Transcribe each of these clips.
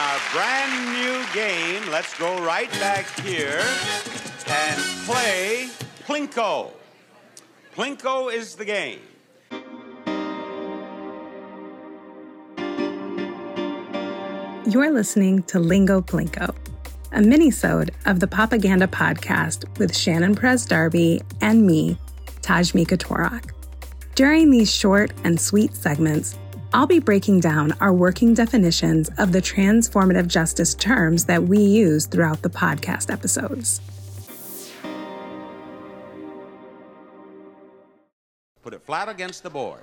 our brand new game. Let's go right back here and play Plinko. Plinko is the game. You're listening to Lingo Plinko, a mini-sode of the Popaganda Podcast with Shannon Perez Darby and me, Tashmica Torok. During these short and sweet segments, I'll be breaking down our working definitions of the transformative justice terms that we use throughout the podcast episodes. Put it flat against the board.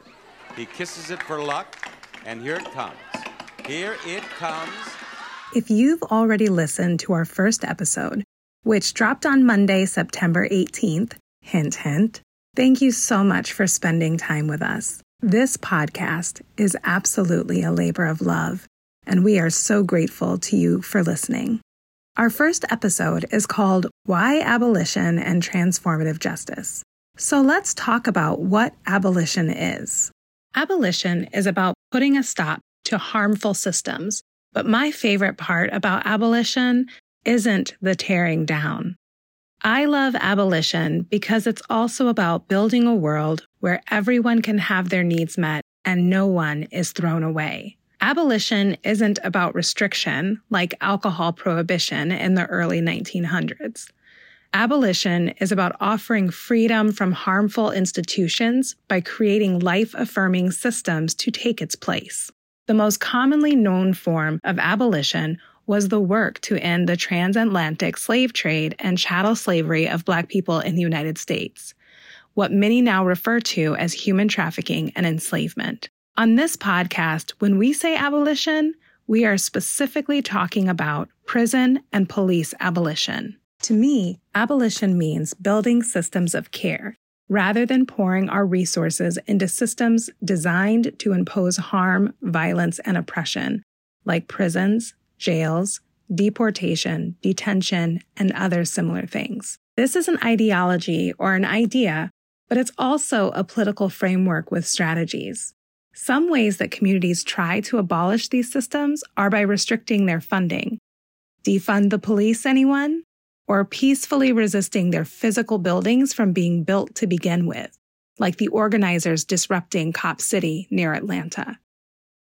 He kisses it for luck, and here it comes. Here it comes. If you've already listened to our first episode, which dropped on Monday, September 18th, hint, hint, thank you so much for spending time with us. This podcast is absolutely a labor of love, and we are so grateful to you for listening. Our first episode is called Why Abolition and Transformative Justice. So let's talk about what abolition is. Abolition is about putting a stop to harmful systems. But my favorite part about abolition isn't the tearing down. I love abolition because it's also about building a world where everyone can have their needs met and no one is thrown away. Abolition isn't about restriction like alcohol prohibition in the early 1900s. Abolition is about offering freedom from harmful institutions by creating life affirming systems to take its place. The most commonly known form of abolition was the work to end the transatlantic slave trade and chattel slavery of Black people in the United States, what many now refer to as human trafficking and enslavement. On this podcast, when we say abolition, we are specifically talking about prison and police abolition. To me, abolition means building systems of care rather than pouring our resources into systems designed to impose harm, violence, and oppression, like prisons, jails, deportation, detention, and other similar things. This is an ideology or an idea, but it's also a political framework with strategies. Some ways that communities try to abolish these systems are by restricting their funding. Defund the police, anyone? or peacefully resisting their physical buildings from being built to begin with, like the organizers disrupting Cop City near Atlanta.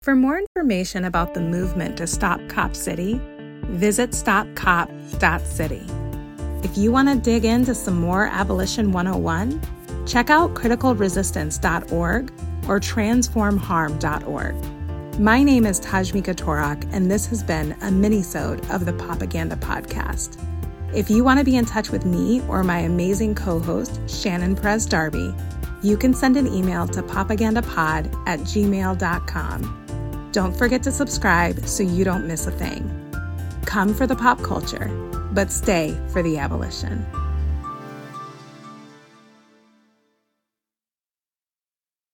For more information about the movement to stop Cop City, visit stopcop.city. If you want to dig into some more Abolition 101, check out criticalresistance.org or transformharm.org. My name is Tashmica Torok, and this has been a mini-sode of the Popaganda Podcast. If you want to be in touch with me or my amazing co host, Shannon Perez Darby, you can send an email to popagandapod at gmail.com. Don't forget to subscribe so you don't miss a thing. Come for the pop culture, but stay for the abolition.